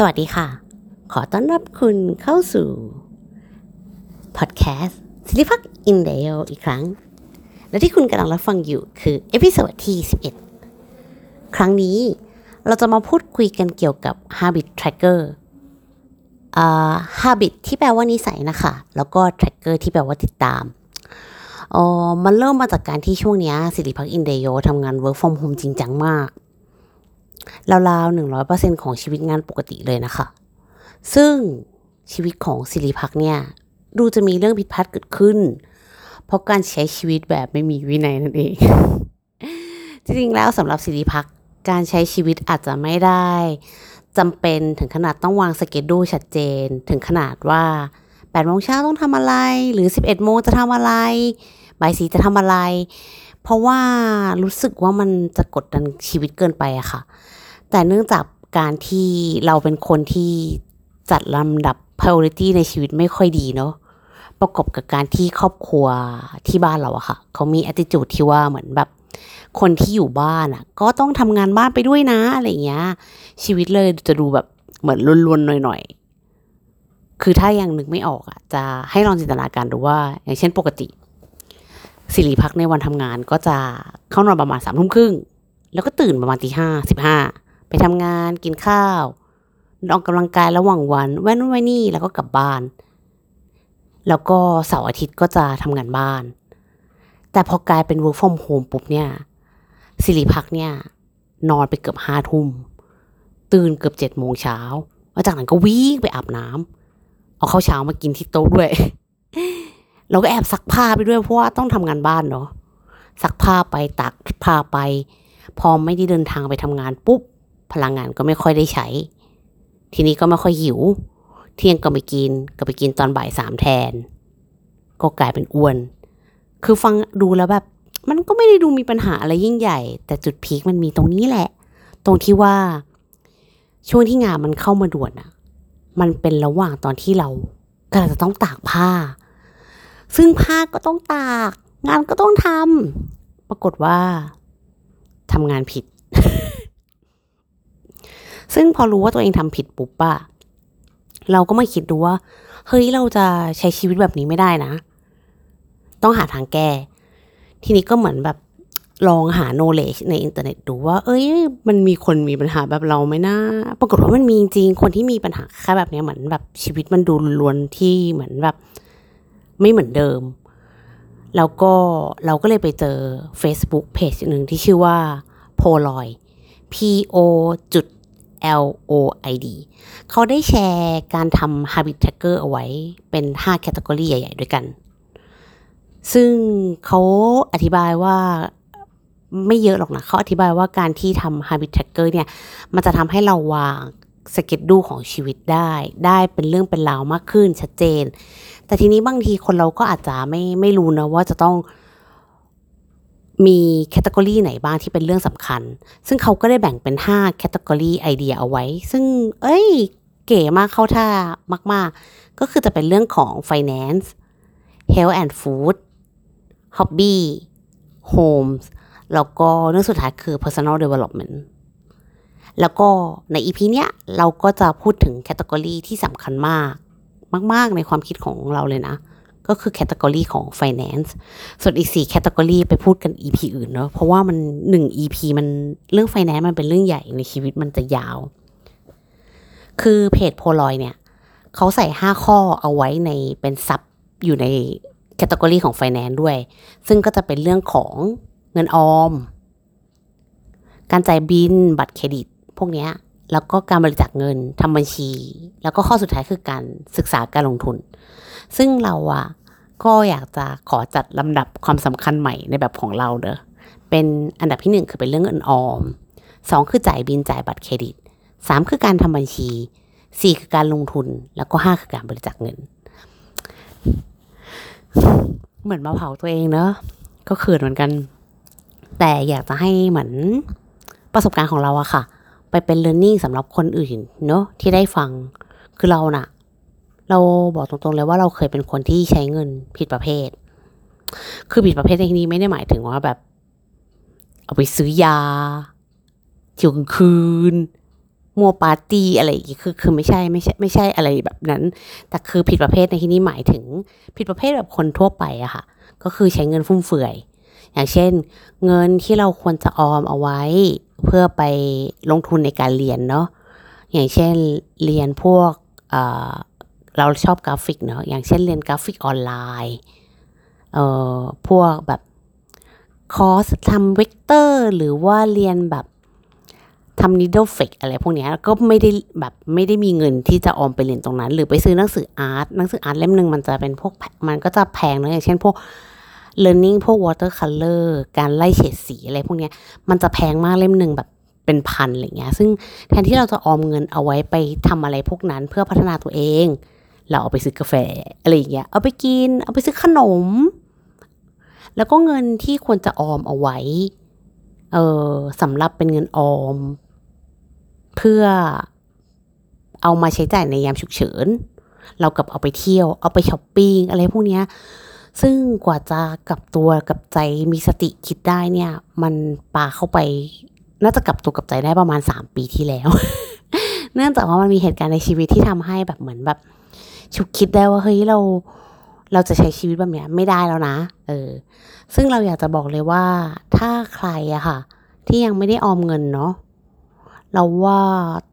สวัสดีค่ะ ขอต้อนรับคุณเข้าสู่พอดแคสต์สิริพักอินเดียอีกครั้ง และที่คุณกำลังรับฟังอยู่คือ episode ที่ 11 ครั้งนี้เราจะมาพูดคุยกันเกี่ยวกับ habit tracker อ่า habit ที่แปลว่านิสัยนะคะ แล้วก็ tracker ที่แปลว่าติดตามอ๋อมันเริ่มมาจากการที่ช่วงนี้สิริพักอินเดียทำงาน work from home จริงจังมาก ราวๆหนึ่งร้อยเปอร์เซ็นของชีวิตงานปกติเลยนะคะ ซึ่งชีวิตของสิริพักเนี่ย ดูจะมีเรื่องผิดพลาดเกิดขึ้น เพราะการใช้ชีวิตแบบไม่มีวินัยนั่นเอง จริงๆแล้วสำหรับสิริพักการใช้ชีวิตอาจจะไม่ได้จำเป็นถึงขนาดต้องวางสเกจดูชัดเจน ถึงขนาดว่า8โมงเช้าต้องทำอะไร หรือ 11โมงจะทำอะไรบ่ายสีจะทำอะไร เพราะว่ารู้สึกว่ามันจะกดดันชีวิตเกินไปอะค่ะ แต่เนื่องจากการที่เราเป็นคนที่จัดลำดับ priority ในชีวิตไม่ค่อยดีเนาะประกอบกับการที่ครอบครัวที่บ้านเราอะค่ะ เขามี attitude ที่ว่าเหมือนแบบ คนที่อยู่บ้านอะก็ต้องทำงานบ้านไปด้วยนะอะไรเงี้ย ชีวิตเลยจะดูแบบเหมือนลวนๆหน่อยๆ คือถ้ายังนึกไม่ออกอะจะให้ลองจินตนาการดูว่า อย่างเช่นปกติ สิริพักในวันทำงานก็จะเข้านอนประมาณสามทุ่มครึ่ง แล้วก็ตื่นประมาณตีห้าสิบห้าไปทำงานกินข้าวออกกำลังกายระหว่างวันแว่นไว้นี่แล้วก็กลับบ้าน แล้วก็เสาร์อาทิตย์ก็จะทำงานบ้าน แต่พอกลายเป็น work from home ปุ๊บเนี่ยสิริพักเนี่ย นอนไปเกือบห้าทุ่มตื่นเกือบเจ็ดโมงเช้าแล้วจากนั้นก็วิ่งไปอาบน้ำเอาข้าวเช้ามากินที่โต๊ะด้วย เราก็แอบซักผ้าไปด้วยเพราะว่าต้องทำงานบ้านเนาะซักผ้าไปตักผ้าไป พอไม่ได้เดินทางไปทำงานปุ๊บพลังงานก็ไม่ค่อยได้ใช้ ทีนี้ก็ไม่ค่อยหิว เที่ยงก็ไม่กินก็ไปกินตอนบ่ายสามแทน ก็กลายเป็นอ้วน คือฟังดูแล้วแบบ มันก็ไม่ได้ดูมีปัญหาอะไรยิ่งใหญ่ แต่จุดพีคมันมีตรงนี้แหละ ตรงที่ว่า ช่วงที่งานมันเข้ามาด่วนอะมันเป็นระหว่างตอนที่เรากำลังจะต้องตากผ้า ซึ่งผ้าก็ต้องตาก งานก็ต้องทำปรากฏว่าทำงานผิด ซึ่งพอรู้ว่าตัวเองทำผิดปุ๊บอะเราก็มาคิดดูว่า เฮ้ยเราจะใช้ชีวิตแบบนี้ไม่ได้นะ ต้องหาทางแก้ ทีนี้ก็เหมือนแบบลองหา knowledge ในอินเทอร์เน็ตดูว่า เอ้ย มันมีคนมีปัญหาแบบเราไหมนะ ปรากฏว่ามันมีจริง คนที่มีปัญหาแค่แบบนี้เหมือนแบบชีวิตมันดูล้วนที่เหมือนแบบ ไม่เหมือนเดิม แล้วก็เราก็เลยไปเจอ Facebook เพจหนึ่งที่ชื่อว่า Poloid P O จุด L O I D เขาได้แชร์การทำ habit tracker เอาไว้เป็น 5 category ใหญ่ ๆ ด้วยกัน ซึ่งเขาอธิบายว่าไม่เยอะหรอกนะเขาอธิบายว่าการที่ทำ habit tracker เนี่ย มันจะทำให้เราวาง schedule ของชีวิตได้ ได้เป็นเรื่องเป็นราวมากขึ้นชัดเจน แต่ทีนี้บางทีคนเราก็อาจจะไม่ไม่รู้นะว่าจะต้องมี category ไหนบ้างที่เป็นเรื่องสำคัญ ซึ่งเขาก็ได้แบ่งเป็น5 category ไอเดียเอาไว้ ซึ่ง เอ้ย เก๋มากเข้าท่ามาก ๆ ก็คือจะเป็นเรื่องของ finance health and food hobby homes แล้วก็เรื่องสุดท้ายคือ personal development แล้วก็ใน EP เนี้ยเราก็จะพูดถึง category ที่สำคัญมาก มาก ๆ ในความคิดของเราเลยนะ ก็คือ category ของ finance ส่วนอีกสี่ category ไปพูดกัน EP อื่นเนาะเพราะว่ามันหนึ่ง EP มันเรื่อง finance มันเป็นเรื่องใหญ่ในชีวิตมันจะยาว คือเพจโพลอยเนี่ยเขาใส่ห้าข้อเอาไว้ในเป็น sub อยู่ใน category ของ finance ด้วย ซึ่งก็จะเป็นเรื่องของเงินออม การจ่ายบิลบัตรเครดิต พวกเนี้ย แล้วก็การบริจาคเงินทำบัญชี แล้วก็ข้อสุดท้ายคือการศึกษาการลงทุน ซึ่งเราอะก็อยากจะขอจัดลำดับความสำคัญใหม่ในแบบของเราเด้อเป็นอันดับที่หนึ่งคือเป็นเรื่องเงินออมสองคือจ่ายบินจ่ายบัตรเครดิตสามคือการทำบัญชีสี่คือการลงทุน แล้วก็ห้าคือการบริจาคเงิน เหมือนมาเผาตัวเองเนอะก็เขินเหมือนกัน แต่อยากจะให้เหมือนประสบการณ์ของเราอะค่ะ ไปเป็น learning สำหรับคนอื่นเนาะที่ได้ฟังคือเรานะ่ะ เราบอกตรงๆเลยว่าเราเคยเป็นคนที่ใช้เงินผิดประเภท คือผิดประเภทในที่นี้ไม่ได้หมายถึงว่าแบบ เอาไปซื้อยาเที่ยวกลางคืนมัวปาร์ตี้อะไรอย่างงี้คือคือไม่ใช่ไม่ใช่ไม่ใช่อะไรแบบนั้น แต่คือผิดประเภทในที่นี้หมายถึง ผิดประเภทแบบคนทั่วไปอะค่ะ ก็คือใช้เงินฟุ่มเฟือย อย่างเช่น เงินที่เราควรจะออมเอาไว้ เพื่อไปลงทุนในการเรียนเนาะอย่างเช่นเรียนพวกเราชอบกราฟิกเนาะอย่างเช่นเรียนกราฟิกออนไลน์เอ่อพวกแบบคอร์สทำเวกเตอร์ หรือว่าเรียนแบบทำ needle felt อะไรพวกนี้ก็ไม่ได้แบบไม่ได้มีเงินที่จะออมไปเรียนตรงนั้น หรือไปซื้อหนังสือ art หนังสือ art เล่มหนึ่งมันจะเป็นพวกมันก็จะแพงเนาะอย่างเช่นพวก learning พวก watercolor การไล่เฉดสีอะไรพวกนี้มันจะแพงมากเล่มหนึ่งแบบเป็นพันอะไรเงี้ย ซึ่งแทนที่เราจะออมเงินเอาไว้ไปทำอะไรพวกนั้นเพื่อพัฒนาตัวเอง เราเอาไปซื้อกาแฟอะไรอย่างเงี้ย เอาไปกิน เอาไปซื้อขนม แล้วก็เงินที่ควรจะออมเอาไว้ เออสำหรับเป็นเงินออม เพื่อเอามาใช้จ่ายในยามฉุกเฉิน เรากับเอาไปเที่ยว เอาไปช้อปปิ้งอะไรพวกเนี้ย ซึ่งกว่าจะกลับตัวกับใจมีสติคิดได้เนี่ย มันปาเข้าไป น่าจะกลับตัวกับใจได้ประมาณสามปีที่แล้ว เนื่องจากว่ามันมีเหตุการณ์ในชีวิตที่ทำให้แบบเหมือนแบบ ฉุกคิดได้ว่าเฮ้ยเรา เราจะใช้ชีวิตแบบเนี้ยไม่ได้แล้วนะ เออ ซึ่งเราอยากจะบอกเลยว่า ถ้าใครอะค่ะ ที่ยังไม่ได้ออมเงินเนาะเราว่า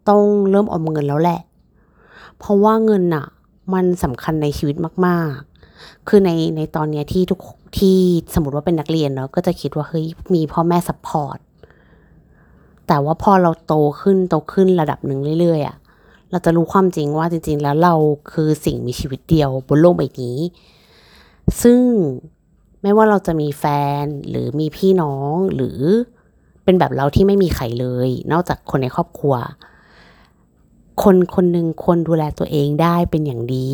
ต้องเริ่มออมเงินแล้วแหละ เพราะว่าเงินอะมันสำคัญในชีวิตมาก คือในในตอนเนี้ยที่ทุกที่สมมติว่าเป็นนักเรียนเนาะก็จะคิดว่าเฮ้ยมีพ่อแม่ support แต่ว่าพอเราโตขึ้นโตขึ้นระดับหนึ่งเรื่อยๆอะเราจะรู้ความจริงว่าจริง ๆ แล้วเราคือสิ่งมีชีวิตเดียวบนโลกใบนี้ ซึ่งไม่ว่าเราจะมีแฟนหรือมีพี่น้องหรือเป็นแบบเราที่ไม่มีใครเลย นอกจากคนในครอบครัว คนคนหนึ่งควรดูแลตัวเองได้เป็นอย่างดี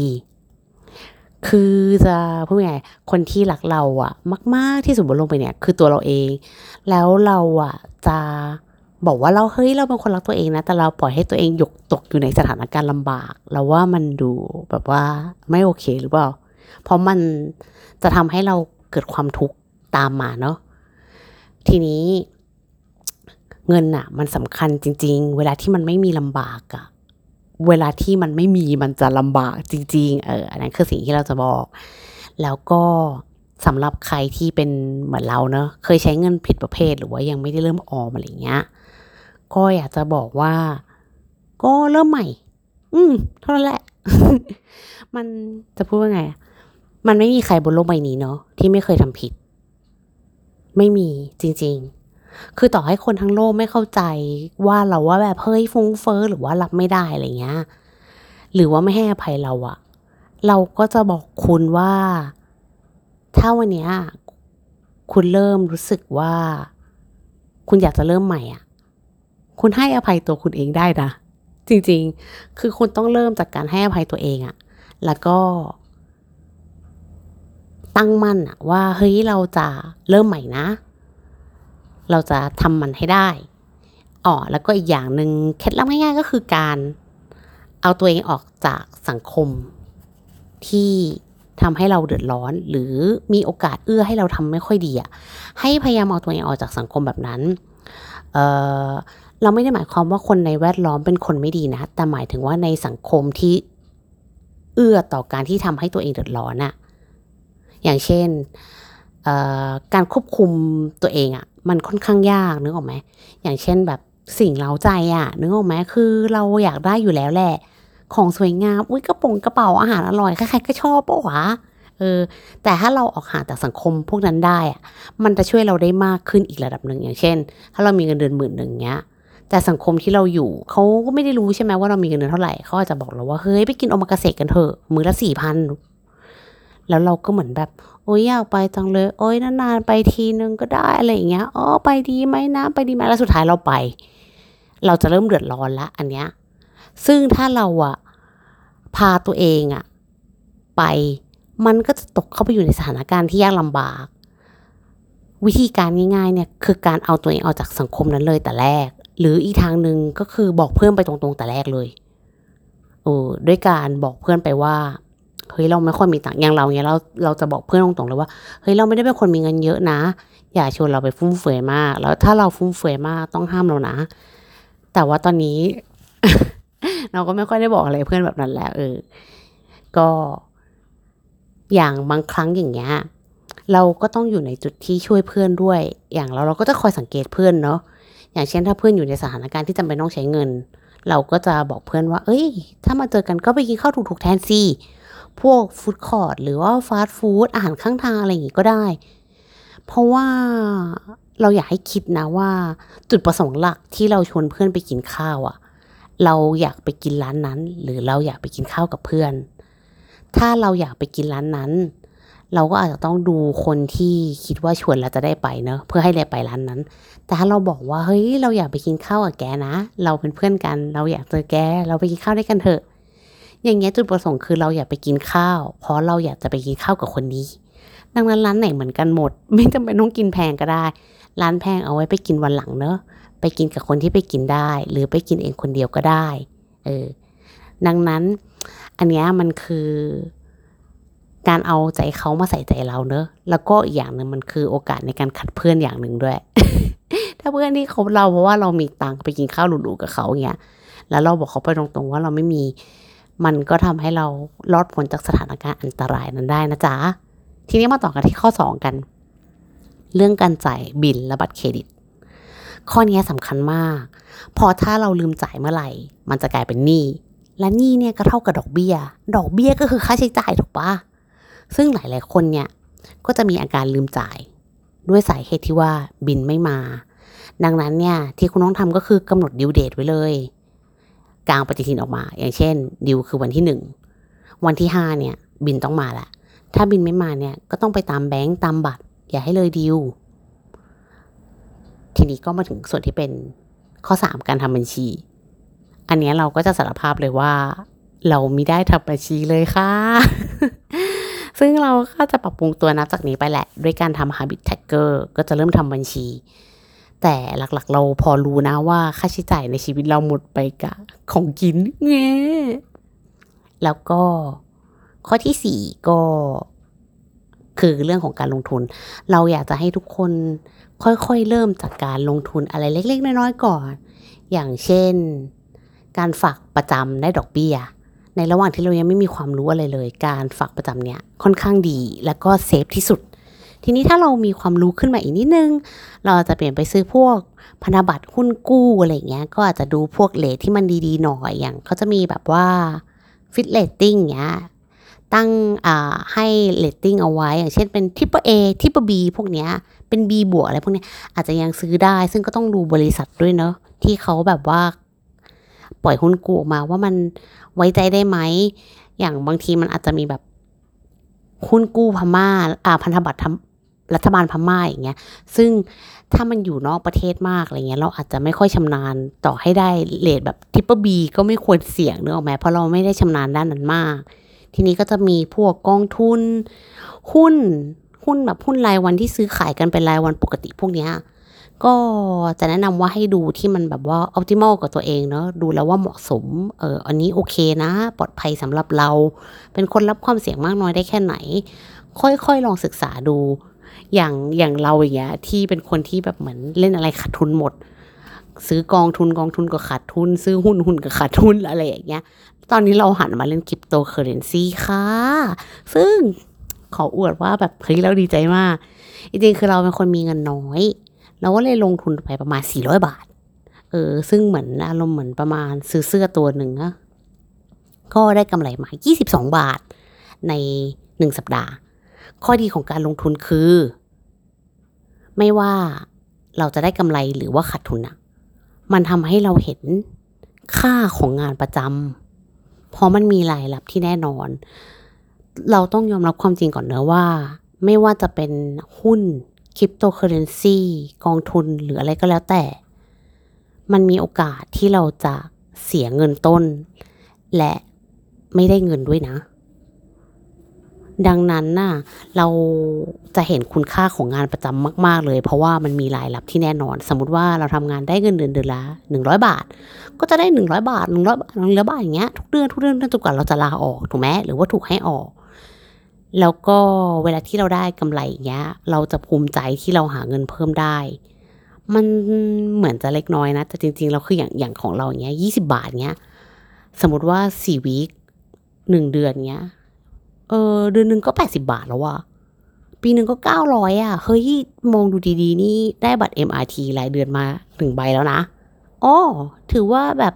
คือจะพูดไงคนที่รักเราอะมาก ๆที่สุดบนโลกไปเนี่ย คือตัวเราเอง แล้วเราอะจะบอกว่าเราเฮ้ยเราเป็นคนรักตัวเองนะแต่เราปล่อยให้ตัวเองหยกตกอยู่ในสถานการณ์ลำบาก เราว่ามันดูแบบว่าไม่โอเคหรือเปล่า เพราะมันจะทำให้เราเกิดความทุกข์ตามมาเนาะทีนี้เงินอะมันสำคัญจริง ๆ เวลาที่มันไม่มีลำบากอะ เวลาที่มันไม่มีมันจะลำบากจริง ๆ เออ อันนั้นคือสิ่งที่เราจะบอก แล้วก็สำหรับใครที่เป็นเหมือนเราเนอะเคยใช้เงินผิดประเภทหรือว่ายังไม่ได้เริ่มออมอะไรเงี้ย ก็อยากจะบอกว่า ก็เริ่มใหม่ อืมเท่านั้นแหละ มันจะพูดว่าไง มันไม่มีใครบนโลกใบนี้เนาะที่ไม่เคยทำผิด ไม่มีจริง ๆ คือต่อให้คนทั้งโลกไม่เข้าใจว่าเราว่าแบบเฮ้ยฟุ้งเฟ้อหรือว่ารับไม่ได้อะไรเงี้ย หรือว่าไม่ให้อภัยเราอะเราก็จะบอกคุณว่า ถ้าวันนี้คุณเริ่มรู้สึกว่า คุณอยากจะเริ่มใหม่อะคุณให้อภัยตัวคุณเองได้นะจริงๆ คือคุณต้องเริ่มจากการให้อภัยตัวเองอะแล้วก็ตั้งมั่นอะว่าเฮ้ยเราจะเริ่มใหม่นะ เราจะทำมันให้ได้อ๋อแล้วก็อีกอย่างหนึ่งเคล็ดลับง่ายๆก็คือการเอาตัวเองออกจากสังคม ที่ทำให้เราเดือดร้อน หรือมีโอกาสเอื้อให้เราทำไม่ค่อยดีอะให้พยายามเอาตัวเองออกจากสังคมแบบนั้นเเราไม่ได้หมายความว่าคนในแวดล้อมเป็นคนไม่ดีนะ แต่หมายถึงว่าในสังคมที่เอื้อต่อการที่ทำให้ตัวเองเดือดร้อนอะอย่างเช่นการควบคุมตัวเองอะ มันค่อนข้างยากนึกออกไหมอย่างเช่นแบบสิ่งเล้าใจอะนึกออกไหมคือเราอยากได้อยู่แล้วแหละ ของสวยงามอุ้ยกระป๋องกระเป๋าอาหารอร่อยใครๆก็ชอบปะวะเออแต่ถ้าเราออกห่างจากสังคมพวกนั้นได้อะมันจะช่วยเราได้มากขึ้นอีกระดับหนึ่งอย่างเช่น ถ้าเรามีเงินเดือนหมื่นหนึ่งเงี้ยแต่สังคมที่เราอยู่เขาก็ไม่ได้รู้ใช่ไหมว่าเรามีเงินเดือนเท่าไหร่เขาอาจจะบอกเราว่าเฮ้ยไปกินโอมากาเสกกันเถอะ มือละสี่พันแล้วเราก็เหมือนแบบ โอ้ยอยากไปจังเลย โอ้ยนานๆไปทีนึงก็ได้อะไรอย่างเงี้ยอ๋อไปดีไหมนะไปดีไหมแล้วสุดท้ายเราไป เราจะเริ่มเดือดร้อนละอันเนี้ยซึ่งถ้าเราอะพาตัวเองอะไป มันก็จะตกเข้าไปอยู่ในสถานการณ์ที่ยากลำบาก วิธีการง่ายๆเนี่ยคือการเอาตัวเองออกจากสังคมนั้นเลยแต่แรก หรืออีกทางหนึ่งก็คือบอกเพื่อนไปตรงๆแต่แรกเลยโอ้ด้วยการบอกเพื่อนไปว่า เฮ้ยเราไม่ค่อยมีตังค์อย่างเราเนี้ยเราเราจะบอกเพื่อนตรงๆเลยว่าเฮ้ยเราไม่ได้เป็นคนมีเงินเยอะนะ อย่าชวนเราไปฟุ่มเฟือยมาก แล้วถ้าเราฟุ่มเฟือยมากต้องห้ามเรานะ แต่ว่าตอนนี้ เราก็ไม่ค่อยได้บอกอะไรเพื่อนแบบนั้นแล้วเออก็อย่างบางครั้งอย่างเงี้ยเราก็ต้องอยู่ในจุดที่ช่วยเพื่อนด้วย อย่างเราเราก็จะคอยสังเกตเพื่อนเนาะ อย่างเช่นถ้าเพื่อนอยู่ในสถานการณ์ที่จำเป็นต้องใช้เงิน เราก็จะบอกเพื่อนว่า เอ้ย ถ้ามาเจอกันก็ไปกินข้าวถูกๆแทนสิ พวกฟู้ดคอร์ทหรือว่าฟาสต์ฟู้ดอาหารข้างทางอะไรอย่างงี้ก็ได้ เพราะว่าเราอยากให้คิดนะว่า จุดประสงค์หลักที่เราชวนเพื่อนไปกินข้าวอะเราอยากไปกินร้านนั้น หรือเราอยากไปกินข้าวกับเพื่อน ถ้าเราอยากไปกินร้านนั้น เราก็อาจจะต้องดูคนที่คิดว่าชวนเราจะได้ไปเนอะเพื่อให้เราไปร้านนั้น แต่ถ้าเราบอกว่าเฮ้ยเราอยากไปกินข้าวกับแกนะ เราเป็นเพื่อนกัน เราอยากเจอแก เราไปกินข้าวด้วยกันเถอะ อย่างเงี้ยจุดประสงค์คือเราอยากไปกินข้าว เพราะเราอยากจะไปกินข้าวกับคนนี้ ดังนั้นร้านไหนเหมือนกันหมด ไม่จำเป็นต้องกินแพงก็ได้ ร้านแพงเอาไว้ไปกินวันหลังเนอะไปกินกับคนที่ไปกินได้ หรือไปกินเองคนเดียวก็ได้เออดังนั้นอันเนี้ยมันคือการเอาใจเขามาใส่ใจเราเนอะ แล้วก็อีกอย่างหนึ่งมันคือโอกาสในการขัดเพื่อนอย่างหนึ่งด้วย ถ้าเพื่อนที่เขาเราเพราะว่าเรามีตังค์ไปกินข้าวหรูๆกับเขาเงี้ย แล้วเราบอกเขาไปตรงๆว่าเราไม่มี มันก็ทำให้เรารอดพ้นจากสถานการณ์อันตรายนั้นได้นะจ๊ะ ทีนี้มาต่อกันที่ข้อสองกัน เรื่องการจ่ายบิลและบัตรเครดิต ข้อนี้สำคัญมาก พอถ้าเราลืมจ่ายเมื่อไหร่ มันจะกลายเป็นหนี้ และหนี้เนี่ยก็เท่ากับดอกเบี้ย ดอกเบี้ยก็คือค่าใช้จ่ายถูกปะซึ่งหลาย ๆ คนเนี่ยก็จะมีอาการลืมจ่าย ด้วยสาเหตุที่ว่าบินไม่มา ดังนั้นเนี่ยที่คุณต้องทำก็คือกำหนดดิวเดทไว้เลย กลางปฏิทินออกมา อย่างเช่นดิวคือวันที่หนึ่งวันที่ห้าเนี่ย บินต้องมาแหละ ถ้าบินไม่มาเนี่ยก็ต้องไปตามแบงก์ตามบัตร อย่าให้เลยดิว ทีนี้ก็มาถึงส่วนที่เป็นข้อสามการทำบัญชี อันนี้เราก็จะสารภาพเลยว่า เราไม่ได้ทำบัญชีเลยค่ะ ซึ่งเราก็จะปรับปรุงตัวนับจากนี้ไปแหละ ด้วยการทำ habit tracker ก็จะเริ่มทำบัญชี แต่หลักๆ เราพอรู้นะว่าค่าใช้จ่ายในชีวิตเราหมดไปกับของกินเงี้แล้วก็ข้อที่สี่ก็คือเรื่องของการลงทุน เราอยากจะให้ทุกคนค่อยๆ เริ่มจากการลงทุนอะไรเล็ก ๆ น้อยๆ ก่อน อย่างเช่น การฝากประจำได้ดอกเบี้ย ในระหว่างที่เรายังไม่มีความรู้อะไรเลย การฝากประจำเนี่ยค่อนข้างดีแล้วก็ safe ที่สุด ทีนี้ถ้าเรามีความรู้ขึ้นมาอีกนิดนึง เราจะเปลี่ยนไปซื้อพวกพันธบัตรหุ้นกู้อะไรเงี้ย ก็อาจจะดูพวก rate ที่มันดีๆหน่อยอย่างเขาจะมีแบบว่า Fitch rating เงี้ยตั้งให้เลตติ้งเอาไว้ อย่างเช่นเป็น triple A triple B พวกเนี้ยเป็น B บวกอะไรพวกเนี้ยอาจจะยังซื้อได้ ซึ่งก็ต้องดูบริษัทด้วยเนาะที่เขาแบบว่า ปล่อยหุ้นกู้มาว่ามันไว้ใจได้ไหม อย่างบางทีมันอาจจะมีแบบหุ้นกู้พม่าอ่าพันธบัตรรัฐบาลพม่าอย่างเงี้ย ซึ่งถ้ามันอยู่นอกประเทศมากอะไรเงี้ย เราอาจจะไม่ค่อยชำนาญต่อให้ได้ rate แบบ triple B ก็ไม่ควรเสี่ยงเนื้อออกไหมเพราะเราไม่ได้ชำนาญด้านนั้นมาก ทีนี้ก็จะมีพวกกองทุน หุ้น หุ้นแบบหุ้นรายวันที่ซื้อขายกันเป็นรายวันปกติพวกเนี้ยก็จะแนะนำว่าให้ดูที่มันแบบว่า optimal กับตัวเองเนาะดูแล้วว่าเหมาะสมเอออันนี้โอเคนะ ปลอดภัยสำหรับเรา เป็นคนรับความเสี่ยงมากน้อยได้แค่ไหน ค่อยๆ ลองศึกษาดู อย่างอย่างเราอย่างเงี้ยที่เป็นคนที่แบบเหมือนเล่นอะไรขาดทุนหมด ซื้อกองทุนกองทุนก็ขาดทุน ซื้อหุ้นหุ้นก็ขาดทุนอะไรอย่างเงี้ย ตอนนี้เราหันมาเล่นคริปโตเคอเรนซีค่ะ ซึ่งขออวดว่าแบบเฮ้ยเราดีใจมาก จริงๆคือเราเป็นคนมีเงินน้อย เราก็เลยลงทุนไปประมาณ 400 บาท เออ ซึ่งเหมือนอารมณ์เหมือนประมาณซื้อเสื้อตัวหนึ่งอะก็ได้กำไรมา 22 บาทในหนึ่งสัปดาห์ ข้อดีของการลงทุนคือ ไม่ว่าเราจะได้กำไรหรือว่าขาดทุนอะมันทำให้เราเห็นค่าของงานประจำเพราะมันมีรายรับที่แน่นอน เราต้องยอมรับความจริงก่อนเนอะว่า ไม่ว่าจะเป็นหุ้นคริปโตเคอเรนซีกองทุนหรืออะไรก็แล้วแต่ มันมีโอกาสที่เราจะเสียเงินต้น และไม่ได้เงินด้วยนะ ดังนั้นน่ะเราจะเห็นคุณค่าของงานประจำมาก ๆ เลย เพราะว่ามันมีรายรับที่แน่นอน สมมติว่าเราทำงานได้เงินเดือนเดือนละหนึ่งร้อยบาท ก็จะได้หนึ่งร้อยบาทหนึ่งร้อยบาทหนึ่งร้อยบาทอย่างเงี้ยทุกเดือนทุกเดือนจนกว่าเราจะลาออกถูกไหมหรือว่าถูกให้ออก แล้วก็เวลาที่เราได้กำไรอย่างเงี้ย เราจะภูมิใจที่เราหาเงินเพิ่มได้ มันเหมือนจะเล็กน้อยนะ แต่จริงๆเราคืออย่างอย่างของเราเนี้ยยี่สิบาทเนี้ย สมมติว่าสี่วีคหนึ่งเดือนเนี้ย เออเดือนหนึ่งก็แปดสิบาทแล้วว่ะปีหนึ่งก็เก้าร้อยอะเฮ้ยมองดูดีๆ นี่ได้บัตร MRT รายเดือนมาหนึ่งใบแล้วนะอ๋อถือว่าแบบ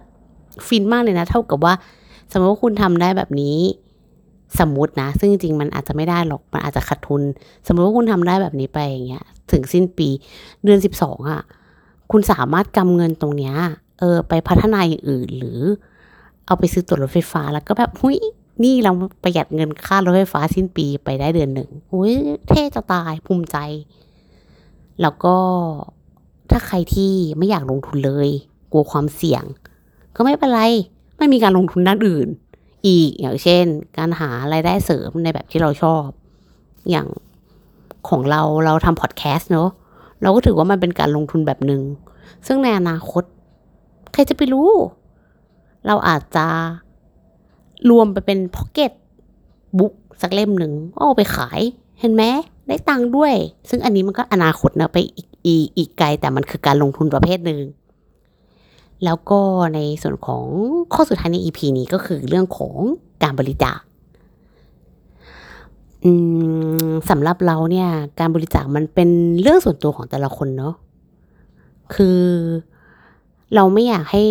ฟินมากเลยนะ เท่ากับว่า สมมติว่าคุณทำได้แบบนี้สมมตินะ ซึ่งจริงมันอาจจะไม่ได้หรอก มันอาจจะขาดทุน สมมติว่าคุณทำได้แบบนี้ไปอย่างเงี้ย ถึงสิ้นปีเดือนสิบสองอะ คุณสามารถกำเงินตรงเนี้ย เออ ไปพัฒนาอย่างอื่น หรือ เอาไปซื้อตั๋วรถไฟฟ้าแล้วก็แบบหุย นี่เราประหยัดเงินค่ารถไฟฟ้าสิ้นปีไปได้เดือนหนึ่งอุ้ยเท่จะตายภูมิใจ แล้วก็ถ้าใครที่ไม่อยากลงทุนเลย กลัวความเสี่ยง ก็ไม่เป็นไร ไม่มีการลงทุนด้านอื่น อีกอย่างเช่น การหารายได้เสริมในแบบที่เราชอบ อย่างของเราเราทำพอดแคสต์เนอะเราก็ถือว่ามันเป็นการลงทุนแบบหนึ่งซึ่งในอนาคต ใครจะไปรู้ เราอาจจะ รวมไปเป็นพ็อกเก็ตบุ๊กสักเล่มหนึ่งเอาไปขาย เห็นไหมได้ตังค์ด้วย ซึ่งอันนี้มันก็อนาคตนะไปอีกอีกอีกไกลแต่มันคือการลงทุนประเภทหนึ่งแล้วก็ในส่วนของข้อสุดท้ายใน EP นี้ก็คือเรื่องของการบริจาคสำหรับเราเนี่ย การบริจาคมันเป็นเรื่องส่วนตัวของแต่ละคนเนาะคือเราไม่อยากให้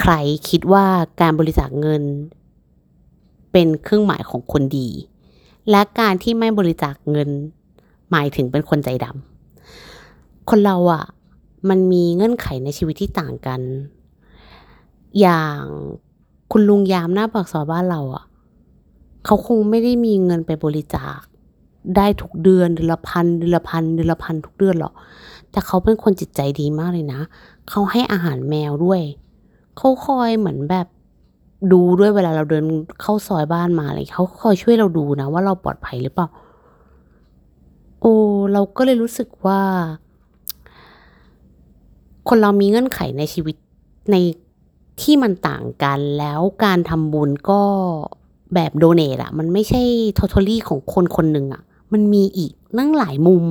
ใครคิดว่าการบริจาคเงิน เป็นเครื่องหมายของคนดี และการที่ไม่บริจาคเงิน หมายถึงเป็นคนใจดำคนเราอะ่ะ มันมีเงื่อนไขในชีวิตที่ต่างกัน อย่างคุณลุงยามหน้าปากซอยบ้านเราอะ่ะ เขาคงไม่ได้มีเงินไปบริจาค ได้ทุกเดือนเดือนละพันเดือนละพันเดือนละพันทุกเดือนหรอกแต่เขาเป็นคนจิตใจดีมากเลยนะ เขาให้อาหารแมวด้วย เขาคอยเหมือนแบบดูด้วยเวลาเราเดินเข้าซอยบ้านมาอะไรเขาคอยช่วยเราดูนะ ว่าเราปลอดภัยหรือเปล่า โอ้เราก็เลยรู้สึกว่า คนเรามีเงื่อนไขในชีวิตในที่มันต่างกันแล้วการทำบุญก็แบบโดเนทอะมันไม่ใช่ทอทอลี่ของคนคนหนึ่งอะมันมีอีกนั่งหลายมุม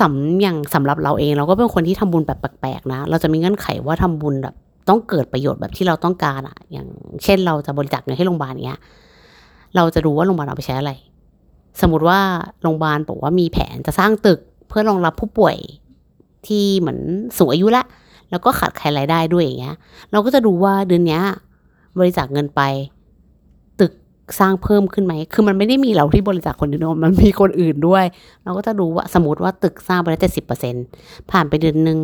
สำอย่างสำหรับเราเองเราก็เป็นคนที่ทำบุญแบบแปลกๆนะ เราจะมีเงื่อนไขว่าทำบุญแบบต้องเกิดประโยชน์แบบที่เราต้องการอะอย่างเช่นเราจะบริจาคเงินให้โรงพยาบาลเนี้ย เราจะรู้ว่าโรงพยาบาลเอาไปใช้อะไร สมมติว่าโรงพยาบาลบอกว่ามีแผนจะสร้างตึกเพื่อรองรับผู้ป่วยที่เหมือนสูงอายุละ แล้วก็ขาดใครรายได้ด้วยอย่างเงี้ย เราก็จะดูว่าเดือนนี้บริจาคเงินไป สร้างเพิ่มขึ้นไหม คือมันไม่ได้มีเราที่บริจาคคนเดียวมันมีคนอื่นด้วย เราก็จะดูว่าสมมติว่าตึกสร้างไปแล้วเจ็ดสิบเปอร์เซ็นผ่านไปเดือนหนึ่ง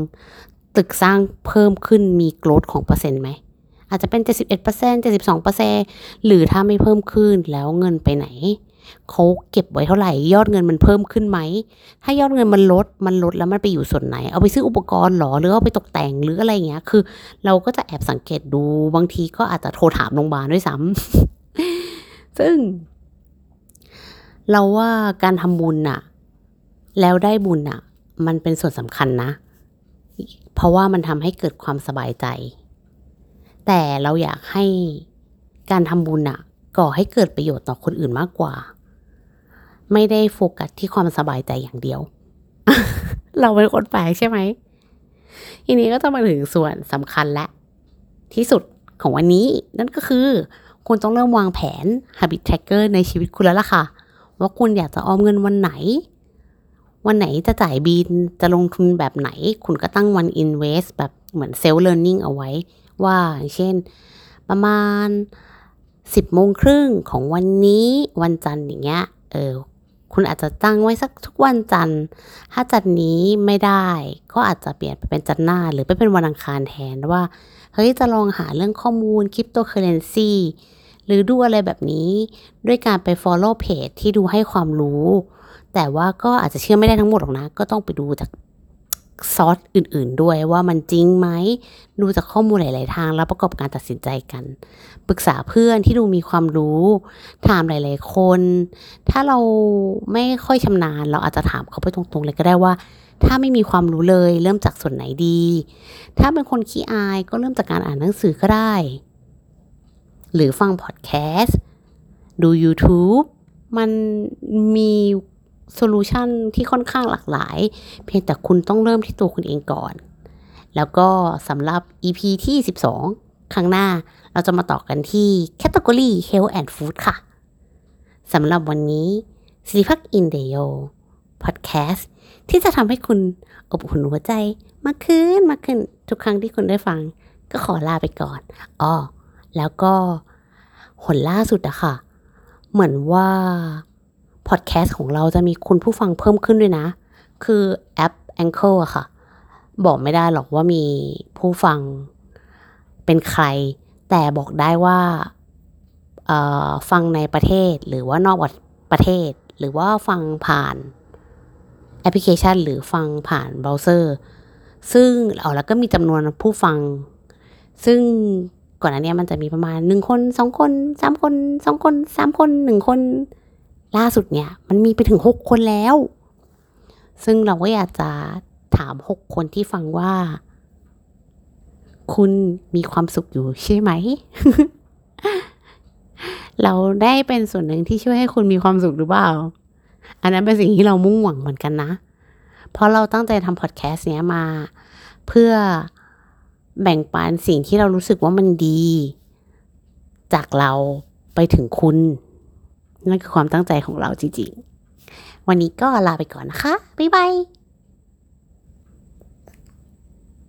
ตึกสร้างเพิ่มขึ้นมีโกรธของเปอร์เซ็นต์ไหม อาจจะเป็นเจ็ดสิบเอ็ดเปอร์เซ็นต์เจ็ดสิบสองเปอร์เซ็นหรือถ้าไม่เพิ่มขึ้นแล้วเงินไปไหนเขาเก็บไว้เท่าไหร่ ยอดเงินมันเพิ่มขึ้นไหม ถ้ายอดเงินมันลด มันลดแล้วมันไปอยู่ส่วนไหน เอาไปซื้ออุปกรณ์หรอ หรือเอาไปตกแต่งหรืออะไรเงี้ย คือ เราก็จะแอบสังเกตดู บางทีก็อาจจะโทรถามโรงพยาบาลด้วยซ้ำ ซึ่ง เราว่าการทำบุญน่ะ แล้วได้บุญน่ะ มันเป็นส่วนสำคัญนะ เพราะว่ามันทำให้เกิดความสบายใจ แต่เราอยากให้การทำบุญน่ะ ก่อให้เกิดประโยชน์ต่อคนอื่นมากกว่า ไม่ได้โฟกัสที่ความสบายใจอย่างเดียว เราเป็นคนแปลกใช่ไหมทีนี้ก็จะมาถึงส่วนสำคัญและ ที่สุดของวันนี้นั่นก็คือ คุณต้องเริ่มวางแผน habit tracker ในชีวิตคุณแล้วล่ะค่ะ ว่าคุณอยากจะออมเงินวันไหน วันไหนจะจ่ายบินจะลงทุนแบบไหน คุณก็ตั้งวัน invest แบบเหมือน self learning เอาไว้ ว่าเช่น ประมาณสิบโมงครึ่งของวันนี้วันจันทร์อย่างเงี้ยเออคุณอาจจะตั้งไว้สักทุกวันจันทร์ ถ้าจันทร์นี้ไม่ได้ ก็อาจจะเปลี่ยนไปเป็นจันทร์หน้า หรือไปเป็นวันอังคารแทนว่า เฮ้ยจะลองหาเรื่องข้อมูลคริปโตเคอเรนซีหรือดูอะไรแบบนี้ ด้วยการไป follow page ที่ดูให้ความรู้ แต่ว่าก็อาจจะเชื่อไม่ได้ทั้งหมดหรอกนะ ก็ต้องไปดูจากซอสอื่นๆด้วยว่ามันจริงไหม ดูจากข้อมูลหลาย ๆ ทางแล้วประกอบการตัดสินใจกัน ปรึกษาเพื่อนที่ดูมีความรู้ ถามหลาย ๆ คน ถ้าเราไม่ค่อยชำนาญ เราอาจจะถามเขาไปตรง ๆ เลยก็ได้ว่า ถ้าไม่มีความรู้เลย เริ่มจากส่วนไหนดี ถ้าเป็นคนขี้อายก็เริ่มจากการอ่านหนังสือก็ได้ หรือฟังพอดแคสต์ ดู YouTube มันมีโซลูชันที่ค่อนข้างหลากหลาย เพียงแต่คุณต้องเริ่มที่ตัวคุณเองก่อน แล้วก็สำหรับ EP ที่ 12 ครั้งหน้าเราจะมาต่อกันที่ Category Health and Food ค่ะ สำหรับวันนี้สิริพักอินเดโย พอดแคสต์ที่จะทำให้คุณอบอุ่นหัวใจมากขึ้นมากขึ้นทุกครั้งที่คุณได้ฟัง ก็ขอลาไปก่อนอ๋อแล้วก็หนล่าสุดอะค่ะ เหมือนว่าพอดแคสต์ของเราจะมีคุณผู้ฟังเพิ่มขึ้นด้วยนะ คือแอป a n c h o r อะค่ะ บอกไม่ได้หรอกว่ามีผู้ฟังเป็นใคร แต่บอกได้ว่าฟังในประเทศหรือว่านอกประเทศ หรือว่าฟังผ่าน แอปพลิเคชัน หรือฟังผ่านเบราว์เซอร์ ซึ่งเอาแล้วก็มีจำนวนผู้ฟัง ซึ่งก่อนหน้านี้มันจะมีประมาณหนึ่งคนสองคนสามคนสองคนสามคนหนึ่งคน ล่าสุดเนี่ย มันมีไปถึงหกคนแล้ว ซึ่งเราก็อยากจะถามหกคนที่ฟังว่า คุณมีความสุขอยู่ใช่ไหม เราได้เป็นส่วนหนึ่งที่ช่วยให้คุณมีความสุขหรือเปล่า อันนั้นเป็นสิ่งที่เรามุ่งหวังเหมือนกันนะ เพราะเราตั้งใจทำพอดแคสต์เนี้ยมา เพื่อแบ่งปันสิ่งที่เรารู้สึกว่ามันดี จากเราไปถึงคุณ นั่นคือความตั้งใจของเราจริงๆ วันนี้ก็ลาไปก่อนนะคะ บ๊ายบาย